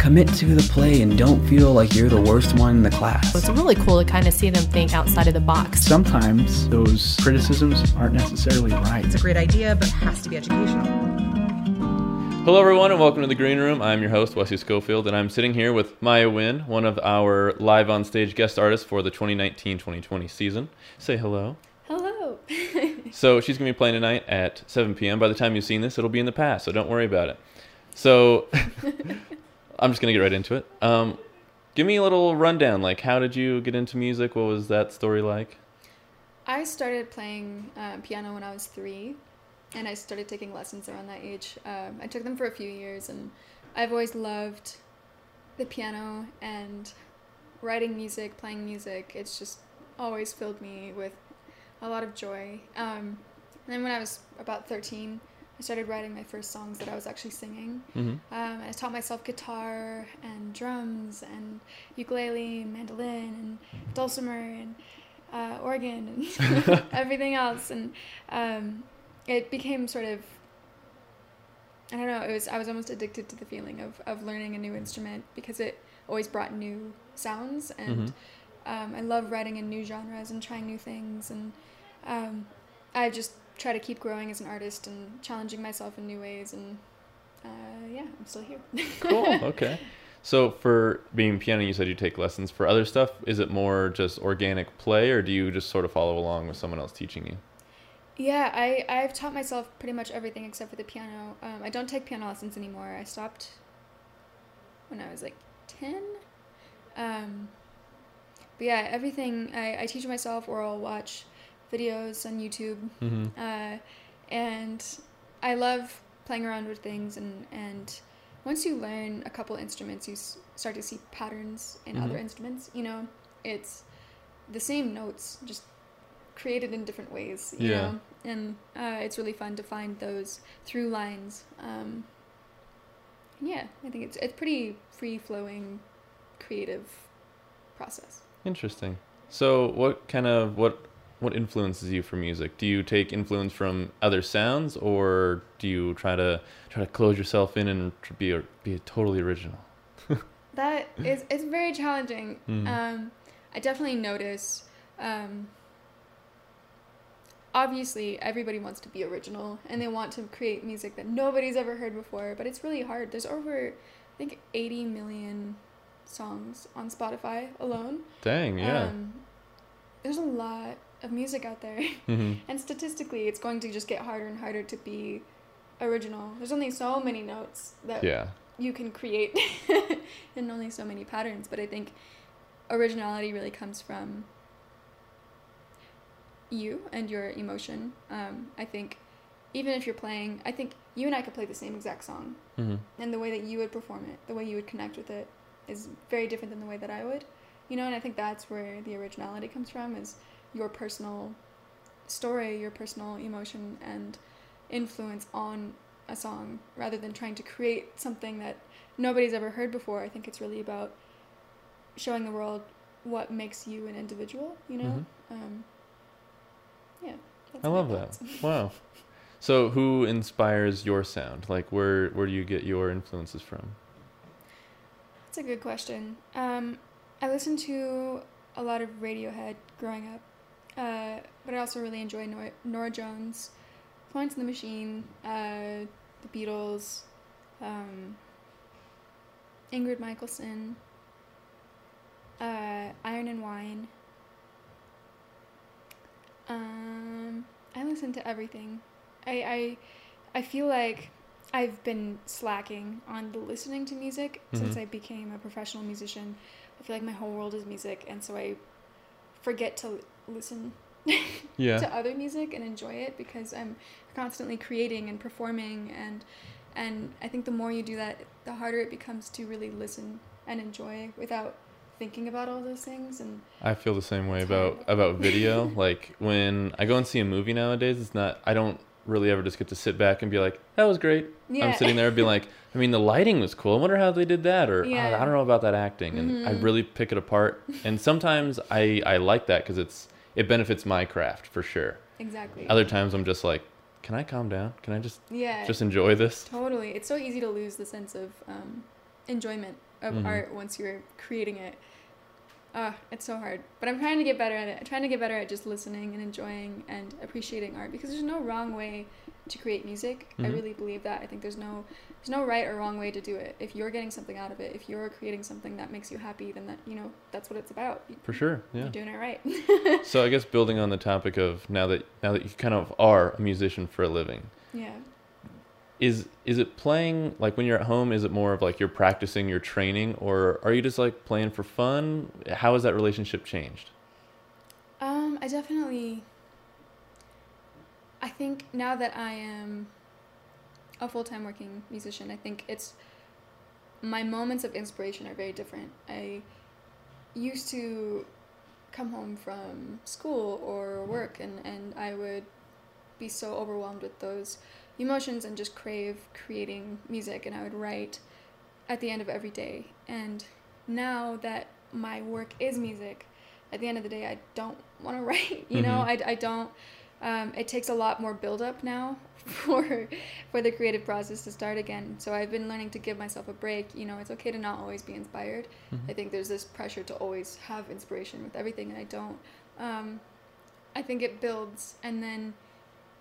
commit to the play and don't feel like you're the worst one in the class. It's really cool to kind of see them think outside of the box. Sometimes those criticisms aren't necessarily right. It's a great idea, but it has to be educational. Hello, everyone, and welcome to the Green Room. I'm your host, Wesley Schofield, and I'm sitting here with Maiah Wynne, one of our live on stage guest artists for the 2019 2020 season. Say hello. Hello. So, she's going to be playing tonight at 7 p.m. By the time you've seen this, it'll be in the past, so don't worry about it. So, I'm just to get right into it. Um, give me a little rundown. Like, how did you get into music? What was that story like? I started playing uh, piano when I was three, and I started taking lessons around that age. Um, I took them for a few years, and I've always loved the piano and writing music, playing music. It's just always filled me with a lot of joy. Um, and then when I was about 13, I started writing my first songs that I was actually singing. hmm Um, I taught myself guitar and drums and ukulele and mandolin and dulcimer and uh, organ and everything else. And um, it became sort of, I don't know, it was, I was almost addicted to the feeling of, of learning a new instrument because it always brought new sounds. And um, I love writing in new genres and trying new things. And um, I just try to keep growing as an artist and challenging myself in new ways. And uh, yeah, I'm still here. Cool. Okay. So, for being piano, you said you take lessons. For other stuff, is it more just organic play, or do you just sort of follow along with someone else teaching you? Yeah, I, I've taught myself pretty much everything except for the piano. Um, I don't take piano lessons anymore. I stopped when I was like 10. Um, but yeah, everything I, I teach myself or I'll watch videos on YouTube. Mm-hmm. Uh, and I love playing around with things. And, and once you learn a couple instruments, you s- start to see patterns in other Mhm. instruments. You know, it's the same notes, just created in different ways. You Yeah. know? And uh, it's really fun to find those through lines. Um, yeah, I think it's it's pretty free flowing, creative process. Interesting. So, what kind of what what influences you for music? Do you take influence from other sounds, or do you try to try to close yourself in and be a, be totally original? That is it's very challenging. Mm. Um, I definitely notice. Um, obviously, everybody wants to be original and they want to create music that nobody's ever heard before, but it's really hard. There's over, I think, 80 million songs on Spotify alone. Dang, yeah. Um, there's a lot of music out there. hmm And statistically, it's going to just get harder and harder to be original. There's only so many notes that Yeah. you can create and only so many patterns. But I think originality really comes from you and your emotion. Um, I think even if you're playing, I think you and I could play the same exact song, hmm and the way that you would perform it, the way you would connect with it, is very different than the way that I would. You know, and I think that's where the originality comes from is your personal story, your personal emotion and influence on a song rather than trying to create something that nobody's ever heard before. I think it's really about showing the world what makes you an individual, you know? Um, yeah. that's I love that. Wow. So, who inspires your sound? Like, where where do you get your influences from? That's a good question. Um, I listened to a lot of Radiohead growing up, uh, but I also really enjoy Norah, Norah Jones, Florence and the Machine, uh, the Beatles, um, Ingrid Michaelson, uh, Iron and Wine. Um, I listen to everything. I, I, I feel like I've been slacking on the listening to music since Mhm. I became a professional musician. I feel like my whole world is music, and so I forget to listen Yeah. to other music and enjoy it because I'm constantly creating and performing and and I think the more you do that, the harder it becomes to really listen and enjoy without thinking about all those things and I feel the same way about about video. like when I go and see a movie nowadays, it's not. I don't really ever just get to sit back and be like, "That was great." yeah I'm sitting there and being like, "I mean, the lighting was cool. I wonder how they did that," or "Oh, I don't know about that acting, and I Mhm. really pick it apart. And sometimes I I like that because it's it benefits my craft for sure. exactly Other times I'm just like, "Can I calm down? Can I just yeah just enjoy this?" totally it's so easy to lose the sense of um, enjoyment of Mhm. art once you're creating it. Uh, it's so hard. But I'm trying to get better at it. I'm trying to get better at just listening and enjoying and appreciating art because there's no wrong way to create music. I Mhm. really believe that. I think there's no there's no right or wrong way to do it. If you're getting something out of it, if you're creating something that makes you happy, then that you know that's what it's about. For sure. Yeah. You're doing it right. So I guess building on the topic of now that now that you kind of are a musician for a living, yeah. Is is it playing like when you're at home? Is it more of like you're practicing your training, or are you just like playing for fun? How has that relationship changed? Um, I definitely. I think now that I am a full time working musician, I think it's my moments of inspiration are very different. I used to come home from school or work and, and I would be so overwhelmed with those emotions and just crave creating music and I would write at the end of every day. And now that my work is music, at the end of the day, I don't want to write. You know, Mhm. I, I don't. Um, it takes a lot more build up now for for the creative process to start again. So I've been learning to give myself a break. You know, it's okay to not always be inspired. I think there's this pressure to always have inspiration with everything, and I don't. Um, I think it builds, and then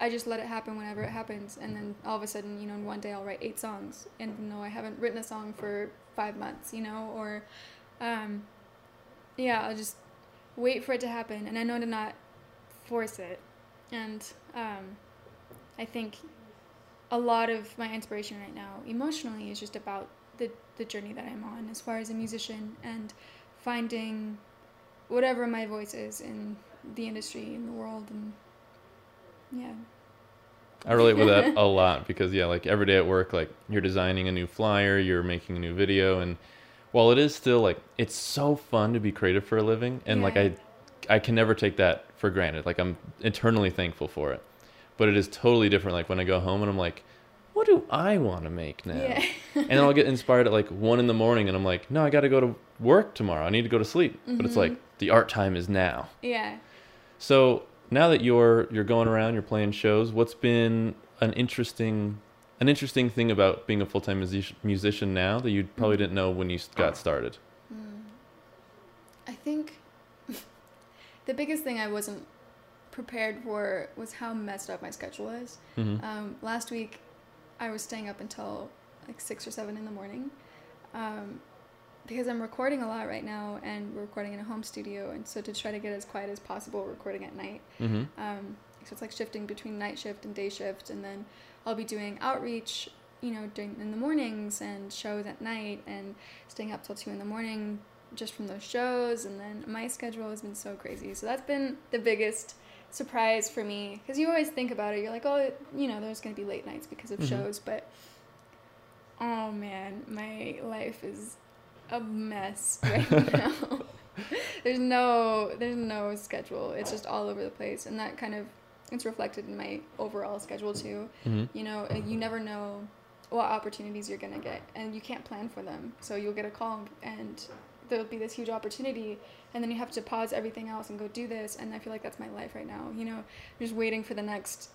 I just let it happen whenever it happens, and then all of a sudden, you know, in one day I'll write eight songs, and no, I haven't written a song for five months, you know, or, um, yeah, I'll just wait for it to happen, and I know to not force it, and um, I think a lot of my inspiration right now, emotionally, is just about the the journey that I'm on as far as a musician and finding whatever my voice is in the industry in the world and yeah I relate with that a lot because yeah, like every day at work, like you're designing a new flyer, you're making a new video, and while it is still like it's so fun to be creative for a living, and like I, I can never take that for granted. Like I'm eternally thankful for it, but it is totally different. Like when I go home and I'm like, what do I want to make now? yeah and then I'll get inspired at like one in the morning, and I'm like, no, I got to go to work tomorrow. I need to go to sleep. But it's Mhm. like the art time is now. yeah So now that you're you're going around, you're playing shows. What's been an interesting an interesting thing about being a full time music- musician now that you probably didn't know when you got started? i think the biggest thing i wasn't prepared for was how messed up my schedule is hmm um, last week i was staying up until like six or seven in the morning um, because i'm recording a lot right now and we're recording in a home studio and so to try to get as quiet as possible we're recording at night hmm Um, so it's like shifting between night shift and day shift, and then I'll be doing outreach, you know, during in the mornings and shows at night, and staying up till two in the morning just from those shows. And then my schedule has been so crazy. So that's been the biggest surprise for me because you always think about it. You're like, oh, you know, there's gonna be late nights because of Mhm. shows, but oh man, my life is a mess right now. there's no there's no schedule. It's just all over the place, and that kind of it's reflected in my overall schedule too. hmm You know, and you never know what opportunities you're gonna get, and you can't plan for them. So you'll get a call, and there'll be this huge opportunity, and then you have to pause everything else and go do this. And I feel like that's my life right now. You know, just waiting for the next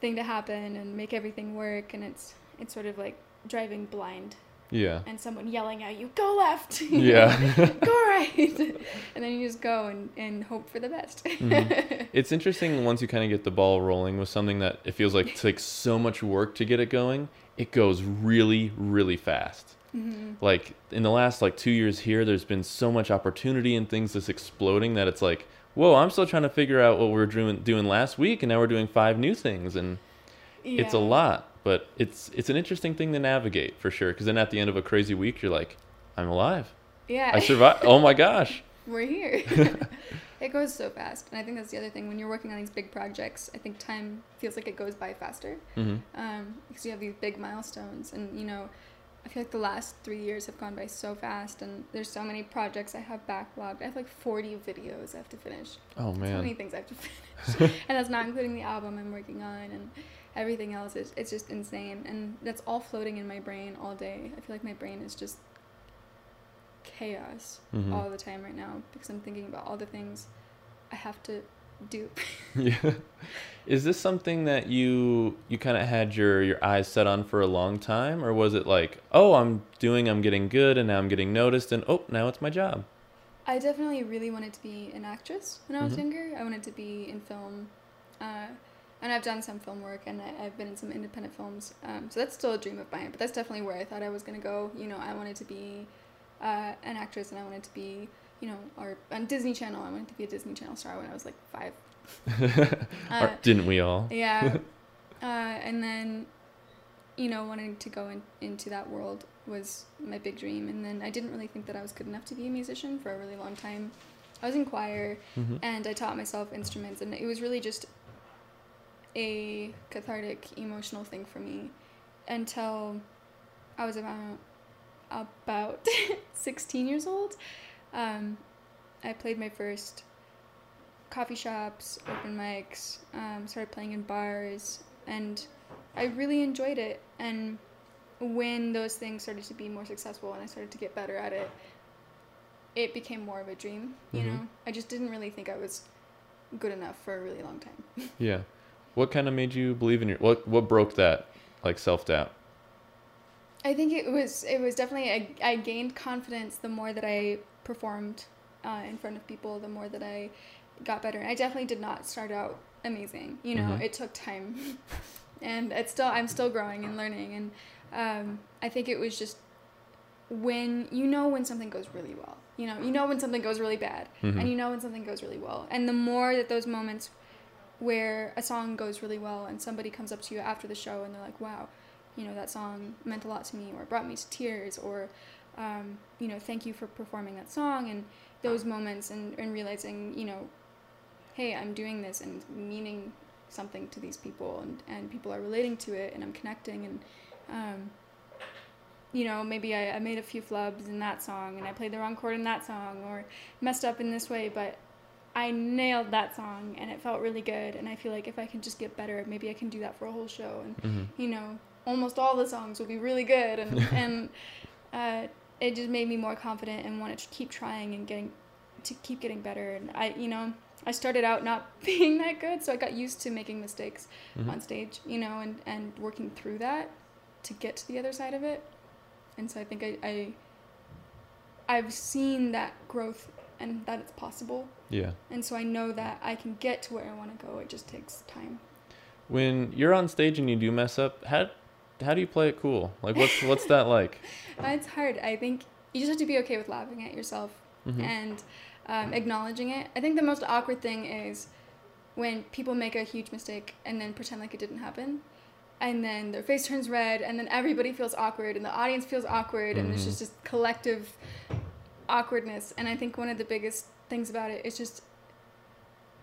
thing to happen and make everything work, and it's it's sort of like driving blind Yeah. and someone yelling at you, "Go left!" Yeah. go right, and then you just go and, and hope for the best. Mhm. It's interesting once you kind of get the ball rolling with something that it feels like takes so much work to get it going. It goes really, really fast. Mhm. Like in the last like two years here, there's been so much opportunity and things just exploding that it's like, whoa, I'm still trying to figure out what we were doing doing last week, and now we're doing five new things, and it's a lot. But it's it's an interesting thing to navigate for sure. Because then at the end of a crazy week, you're like, I'm alive. Yeah, I survived. oh my gosh. we're here. it goes so fast, and I think that's the other thing. When you're working on these big projects, I think time feels like it goes by faster hmm um, because you have these big milestones, and you know, I feel like the last three years have gone by so fast, and there's so many projects I have backlogged. I have like 40 videos I have to finish. Oh man, so many things I have to finish, and that's not including the album I'm working on and everything else. is it's just insane, and that's all floating in my brain all day. I feel like my brain is just chaos Mhm. all the time right now because I'm thinking about all the things I have to do Yeah. Is this something that you you kind of had your your eyes set on for a long time, or was it like, oh, I'm doing, I'm getting good, and now I'm getting noticed, and oh, now it's my job? I definitely really wanted to be an actress when I was Mhm. younger. I wanted to be in film, uh, and I've done some film work, and I, I've been in some independent films. Um, so that's still a dream of mine. But that's definitely where I thought I was gonna go. You know, I wanted to be uh, an actress, and I wanted to be, you know, or on Disney Channel. I wanted to be a Disney Channel star when I was like five. Uh, Or didn't we all? Yeah. uh, and then, you know, wanting to go in, into that world was my big dream. And then I didn't really think that I was good enough to be a musician for a really long time. I was in choir Mhm. and I taught myself instruments, and it was really just a cathartic, emotional thing for me until I was about about 16 years old. Um, I played my first coffee shops, open mics, um, started playing in bars, and I really enjoyed it. And when those things started to be more successful and I started to get better at it, it became more of a dream, you Mhm. know? I just didn't really think I was good enough for a really long time. Yeah. What kind of made you believe in your what what broke that like self-doubt? I think it was it was definitely I, I gained confidence the more that I performed uh, in front of people, the more that I got better. And I definitely did not start out amazing. You know, Mhm. it took time, and it's still I'm still growing and learning. And um, I think it was just when you know when something goes really well. You know, you know when something goes really bad, Mhm. and you know when something goes really well. And the more that those moments where a song goes really well and somebody comes up to you after the show and they're like, "Wow, you know that song meant a lot to me or brought me to tears or um, you know thank you for performing that song and those moments and, and realizing you know hey i'm doing this and meaning something to these people and, and people are relating to it and i'm connecting and um, you know maybe I, I made a few flubs in that song and i played the wrong chord in that song or messed up in this way but i nailed that song and it felt really good and i feel like if i can just get better maybe i can do that for a whole show and Mhm. you know, almost all the songs will be really good, and and uh, it just made me more confident and wanted to keep trying and getting to keep getting better. And I, you know, I started out not being that good, so I got used to making mistakes Mhm. on stage, you know, and and working through that to get to the other side of it. And so I think I, I I've seen that growth and that it's possible, Yeah. and so I know that I can get to where I want to go. It just takes time. When you're on stage and you do mess up, how how do you play it cool? Like what's what's that like? It's hard. I think you just have to be okay with laughing at yourself Mhm. and um, acknowledging it. I think the most awkward thing is when people make a huge mistake and then pretend like it didn't happen. And then their face turns red, and then everybody feels awkward, and the audience feels awkward, and it's Mhm. just this collective awkwardness. And I think one of the biggest things about it is just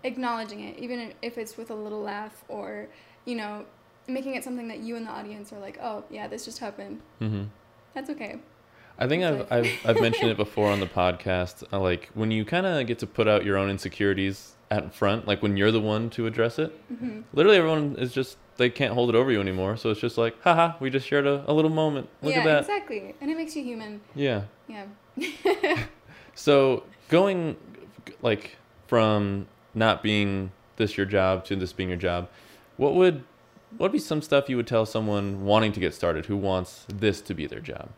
acknowledging it, even if it's with a little laugh or, you know, making it something that you and the audience are like, oh, yeah, this just happened. Mhm. That's okay. I think I've, I've I've mentioned it before on the podcast. uh, Like when you kind of get to put out your own insecurities out front, like when you're the one to address it. hmm Literally, everyone is just they can't hold it over you anymore. So it's just like, haha, we just shared a, a little moment. Look yeah, at that. exactly. And it makes you human. Yeah. Yeah. So going like from not being this your job to this being your job, what would what would be some stuff you would tell someone wanting to get started who wants this to be their job?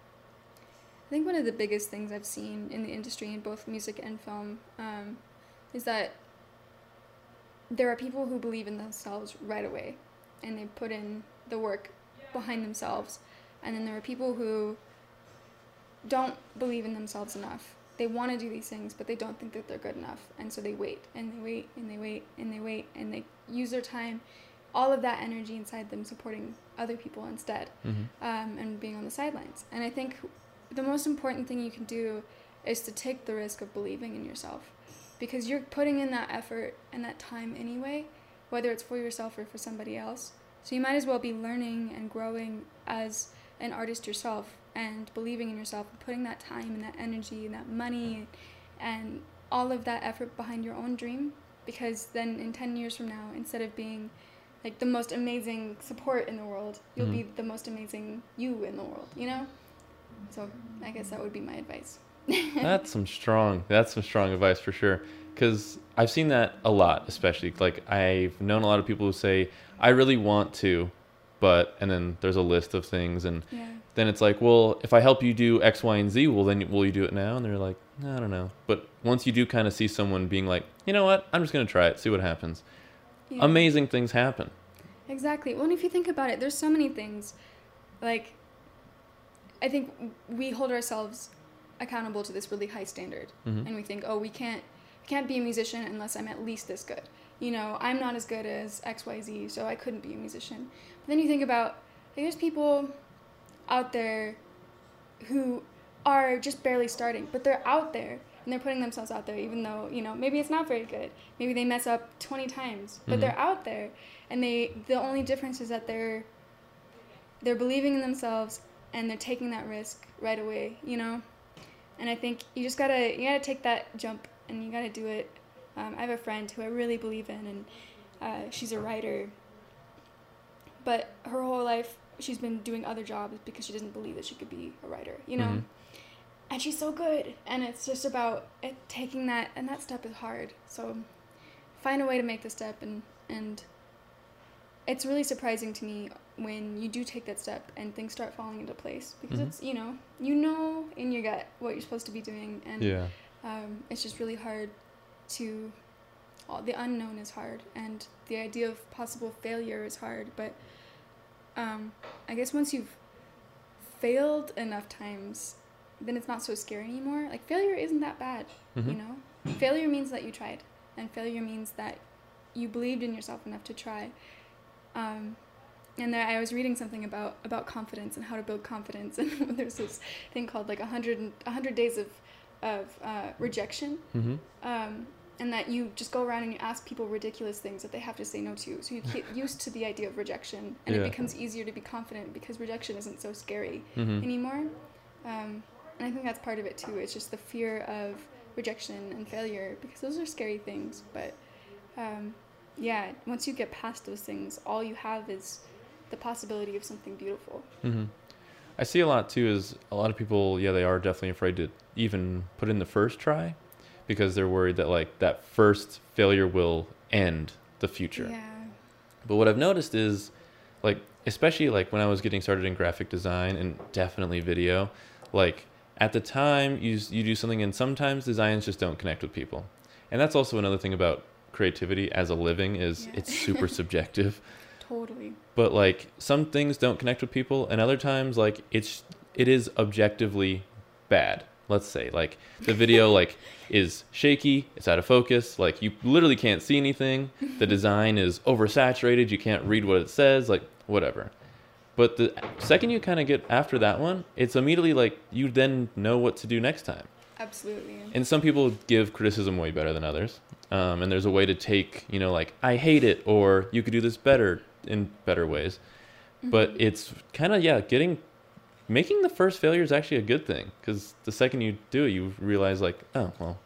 I think one of the biggest things I've seen in the industry in both music and film um, is that there are people who believe in themselves right away and they put in the work behind themselves. And then there are people who don't believe in themselves enough. They want to do these things, but they don't think that they're good enough. And so they wait and they wait and they wait and they wait and they use their time, all of that energy inside them supporting other people instead Mm-hmm. um, and being on the sidelines. And I think the most important thing you can do is to take the risk of believing in yourself because you're putting in that effort and that time anyway, whether it's for yourself or for somebody else. So you might as well be learning and growing as an artist yourself and believing in yourself and putting that time and that energy and that money and all of that effort behind your own dream because then in 10 years from now instead of being like the most amazing support in the world you'll Mhm. be the most amazing you in the world you know so i guess that would be my advice that's some strong. That's some strong advice for sure. Because I've seen that a lot, especially like I've known a lot of people who say, "I really want to," but and then there's a list of things, and Yeah. then it's like, well, if I help you do X, Y, and Z, well, then will you do it now? And they're like, I don't know. But once you do kind of see someone being like, you know what, I'm just gonna try it, see what happens. yeah. Amazing things happen. Exactly. Well, and if you think about it, there's so many things. Like, I think we hold ourselves accountable to this really high standard, Mhm. and we think, oh, we can't, I can't be a musician unless I'm at least this good. You know, I'm not as good as X, Y, Z, so I couldn't be a musician. But then you think about, like, there's people out there who are just barely starting, but they're out there and they're putting themselves out there, even though you know maybe it's not very good. Maybe they mess up twenty times, but Mhm. they're out there, and they the only difference is that they're they're believing in themselves and they're taking that risk right away, you know. And I think you just gotta you gotta take that jump and you gotta do it. Um, I have a friend who I really believe in, and uh, she's a writer. But her whole life, she's been doing other jobs because she doesn't believe that she could be a writer, you know. Mhm. And she's so good, and it's just about it, taking that, and that step is hard. So find a way to make the step, and and it's really surprising to me when you do take that step and things start falling into place because Mhm. it's you know you know in your gut what you're supposed to be doing, and Yeah. um, it's just really hard to all the unknown is hard and the idea of possible failure is hard but um, i guess once you've failed enough times then it's not so scary anymore like failure isn't that bad you Mhm. know failure means that you tried and failure means that you believed in yourself enough to try um, and there, I was reading something about about confidence and how to build confidence, and there's this thing called like a hundred a hundred days of of uh, rejection, Mm-hmm. um, and that you just go around and you ask people ridiculous things that they have to say no to, so you get used to the idea of rejection, and Yeah. it becomes easier to be confident because rejection isn't so scary Mm-hmm. anymore. Um, and I think that's part of it too. It's just the fear of rejection and failure because those are scary things. But um, yeah, once you get past those things, all you have is the possibility of something beautiful. hmm I see a lot too. Is a lot of people, yeah, they are definitely afraid to even put in the first try because they're worried that like that first failure will end the future. Yeah. But what I've noticed is, like, especially like when I was getting started in graphic design and definitely video, like at the time you you do something and sometimes designs just don't connect with people, and that's also another thing about creativity as a living is Yeah. it's super subjective. Totally. But like some things don't connect with people, and other times like it's it is objectively bad. Let's say like the video like is shaky, it's out of focus, like you literally can't see anything. The design is oversaturated, you can't read what it says, like whatever. But the second you kind of get after that one, it's immediately like you then know what to do next time. Absolutely. And some people give criticism way better than others. Um, and there's a way to take, you know, like, I hate it, or you could do this better in better ways. But Mhm. it's kind of, yeah, getting, making the first failure is actually a good thing. Because the second you do it, you realize, like, oh, well,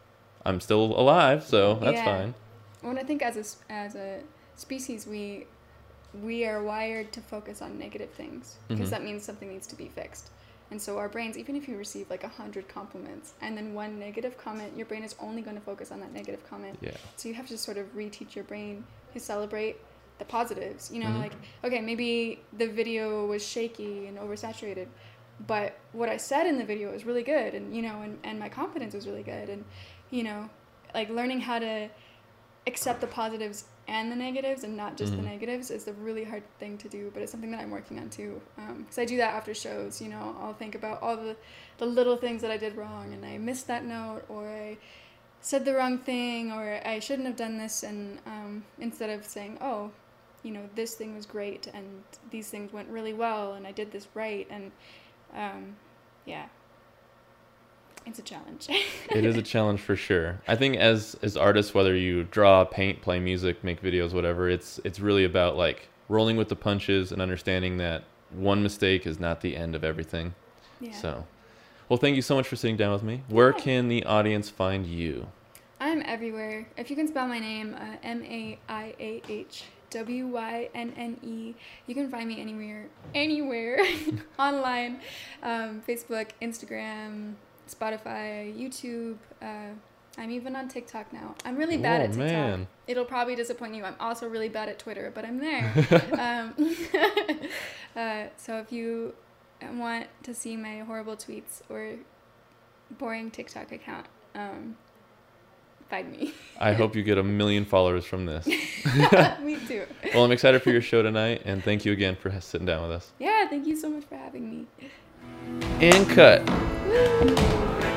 I'm still alive, so that's Yeah. fine. Well, and I think as a, as a species, we we are wired to focus on negative things because Mhm. that means something needs to be fixed. And so our brains, even if you receive like a hundred compliments and then one negative comment, your brain is only going to focus on that negative comment. Yeah. So you have to sort of reteach your brain to celebrate the positives. You know, Mhm. like okay, maybe the video was shaky and oversaturated, but what I said in the video was really good, and you know, and, and my confidence was really good, and you know, like learning how to accept the positives and the negatives and not just the Mhm. negatives is a really hard thing to do but it's something that i'm working on too because i do that after shows you know i'll think about all the, the little things that i did wrong and i missed that note or i said the wrong thing or i shouldn't have done this and um, instead of saying oh you know this thing was great and these things went really well and i did this right and um, yeah it's a challenge it is a challenge for sure. I think as as artists, whether you draw, paint, play music, make videos, whatever, it's it's really about like rolling with the punches and understanding that one mistake is not the end of everything. yeah So, well, thank you so much for sitting down with me. Where Yeah. can the audience find you? I'm everywhere. If you can spell my name, uh, M A I A H W Y N N E, you can find me anywhere, anywhere online, um, Facebook, Instagram, Spotify, YouTube. Uh, I'm even on TikTok now. I'm really bad Oh, at TikTok. man. It'll probably disappoint you. I'm also really bad at Twitter, but I'm there. um, uh, so if you want to see my horrible tweets or boring TikTok account, um, find me. I hope you get a million followers from this. me too. Well, I'm excited for your show tonight, and thank you again for sitting down with us. Yeah, thank you so much for having me. And cut. There